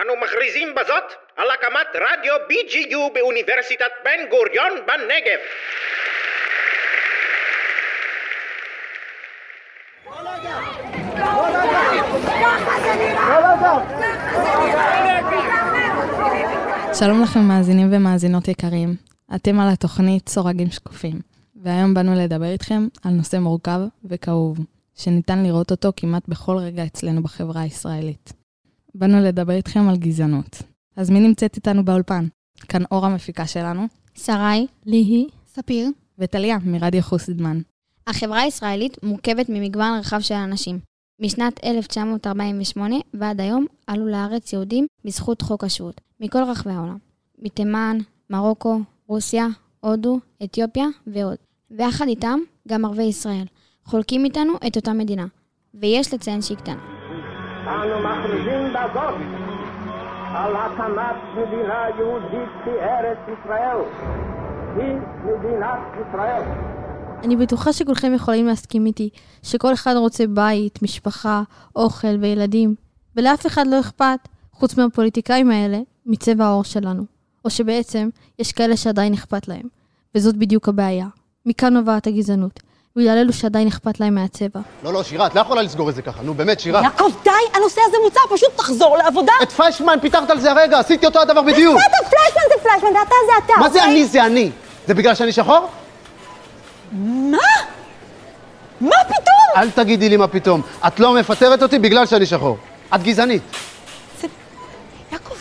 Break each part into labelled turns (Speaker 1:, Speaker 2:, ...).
Speaker 1: אנו מכריזים בזאת על הקמת רדיו BGU באוניברסיטת בן גוריון בנגב.
Speaker 2: שלום לכם מאזינים ומאזינות יקרים, אתם על התוכנית סורגים שקופים, והיום באנו לדבר איתכם על נושא מורכב וכאוב, שניתן לראות אותו כמעט בכל רגע אצלנו בחברה הישראלית. באנו לדבר איתכם על גזענות. אז מי נמצאת איתנו באולפן? כאן אור המפיקה שלנו,
Speaker 3: שרי, ליהי,
Speaker 4: ספיר.
Speaker 2: וטליה מרדיו חוסידמן.
Speaker 3: החברה הישראלית מורכבת ממגוון רחב של אנשים. משנת 1948 ועד היום עלו לארץ יהודים בזכות חוק השבות, מכל רחבי העולם. מתימן, מרוקו, רוסיה, הודו, אתיופיה ועוד. ויחד איתם גם ערבי ישראל. חולקים איתנו את אותה מדינה. ויש לציין שהיא קטנה.
Speaker 1: אנו מכריזים בזאת על הקמת מדינה יהודית בארץ ישראל. היא מדינת ישראל.
Speaker 4: אני בטוחה שכולכם יכולים להסכים איתי שכל אחד רוצה בית, משפחה, אוכל וילדים, ולאף אחד לא אכפת, חוץ מהפוליטיקאים האלה, מצבע העור שלנו. או שבעצם יש כאלה שעדיין אכפת להם. וזאת בדיוק הבעיה. מכאן נובעת הגזענות. בגלל אלו שעדיין אכפת להם מהצבע.
Speaker 5: לא, לא, שירה, את לא יכולה לסגור את זה ככה. נו, באמת, שירה.
Speaker 6: יעקב, די, הנושא הזה מוצע, פשוט תחזור לעבודה.
Speaker 5: את פליישמן פיתחת על זה הרגע, עשיתי אותו הדבר בדיוק.
Speaker 6: אתה פליישמן זה פליישמן, ואתה זה אתה.
Speaker 5: מה זה
Speaker 6: אוקיי?
Speaker 5: אני זה אני? זה בגלל שאני שחור?
Speaker 6: מה? מה פתאום?
Speaker 5: אל תגידי לי מה פתאום. את לא מפטרת אותי בגלל שאני שחור. את גזענית.
Speaker 6: יעקב,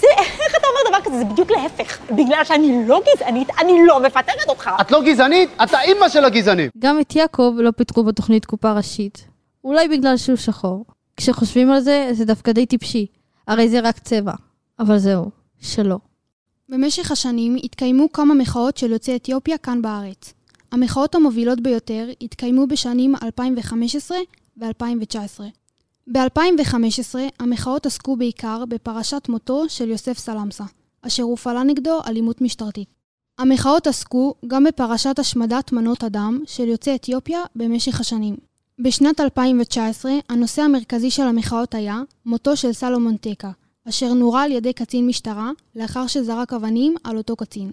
Speaker 6: זה, איך אתה אומר דבר כזה? זה בדיוק להפך. בגלל שאני לא גזענית, אני לא מפטרת אותך.
Speaker 5: את לא גזענית? את האימא של הגזענים.
Speaker 4: גם את יעקב לא פיתחו בתוכנית קופה ראשית. אולי בגלל שהוא שחור. כשחושבים על זה, זה דווקא די טיפשי. הרי זה רק צבע. אבל זהו, שלא.
Speaker 7: במשך השנים התקיימו כמה מחאות של יוצאי אתיופיה כאן בארץ. המחאות המובילות ביותר התקיימו בשנים 2015 ו-2019. ב-2015 המחאות עסקו בעיקר בפרשת מותו של יוסף סלמסה, אשר הופעלה נגדו אלימות משטרתית. המחאות עסקו גם בפרשת השמדת מנות הדם של יוצאי אתיופיה במשך השנים. בשנת 2019 הנושא המרכזי של המחאות היה מותו של סלומון טקה, אשר נורה על ידי קצין משטרה לאחר שזרק אבנים על אותו קצין.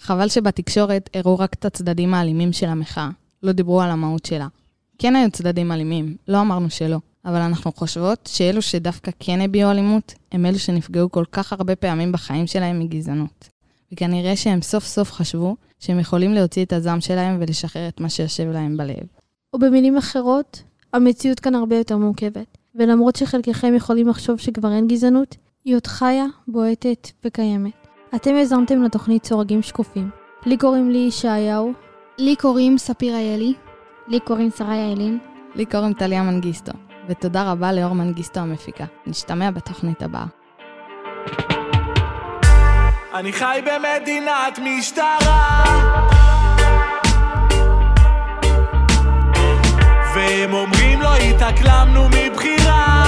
Speaker 2: חבל שבתקשורת הראו רק את הצדדים האלימים של המחאה, לא דיברו על המהות שלה. כן היו צדדים אלימים, לא אמרנו שלא, אבל אנחנו חושבות שאלו שדווקא כן הביעו אלימות, הם אלו שנפגעו כל כך הרבה פעמים בחיים שלהם מגזענות. וכנראה שהם סוף סוף חשבו שהם יכולים להוציא את הזעם שלהם ולשחרר את מה שיושב להם בלב.
Speaker 4: או במילים אחרות, המציאות כאן הרבה יותר מורכבת. ולמרות שחלקכם יכולים לחשוב שכבר אין גזענות, היא עוד חיה, בועטת וקיימת. אתם האזנתם לתוכנית סורגים שקופים. לי קוראים לי ישעיהו,
Speaker 7: לי קוראים ספיר איילי.
Speaker 3: לי קוראים שרי איילין.
Speaker 2: לי קוראים טליה מנגיסטו, ותודה רבה לאור מנגיסטו המפיקה. נשתמע בתוכנית הבאה.
Speaker 8: אני חי במדינת משטרה והם אומרים לא התאקלמנו מבחירה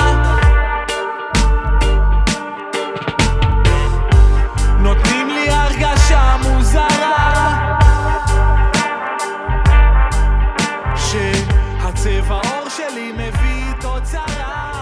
Speaker 8: נותנים לי הרגשה מוזרה שהצבע עור שלי מביא Tara.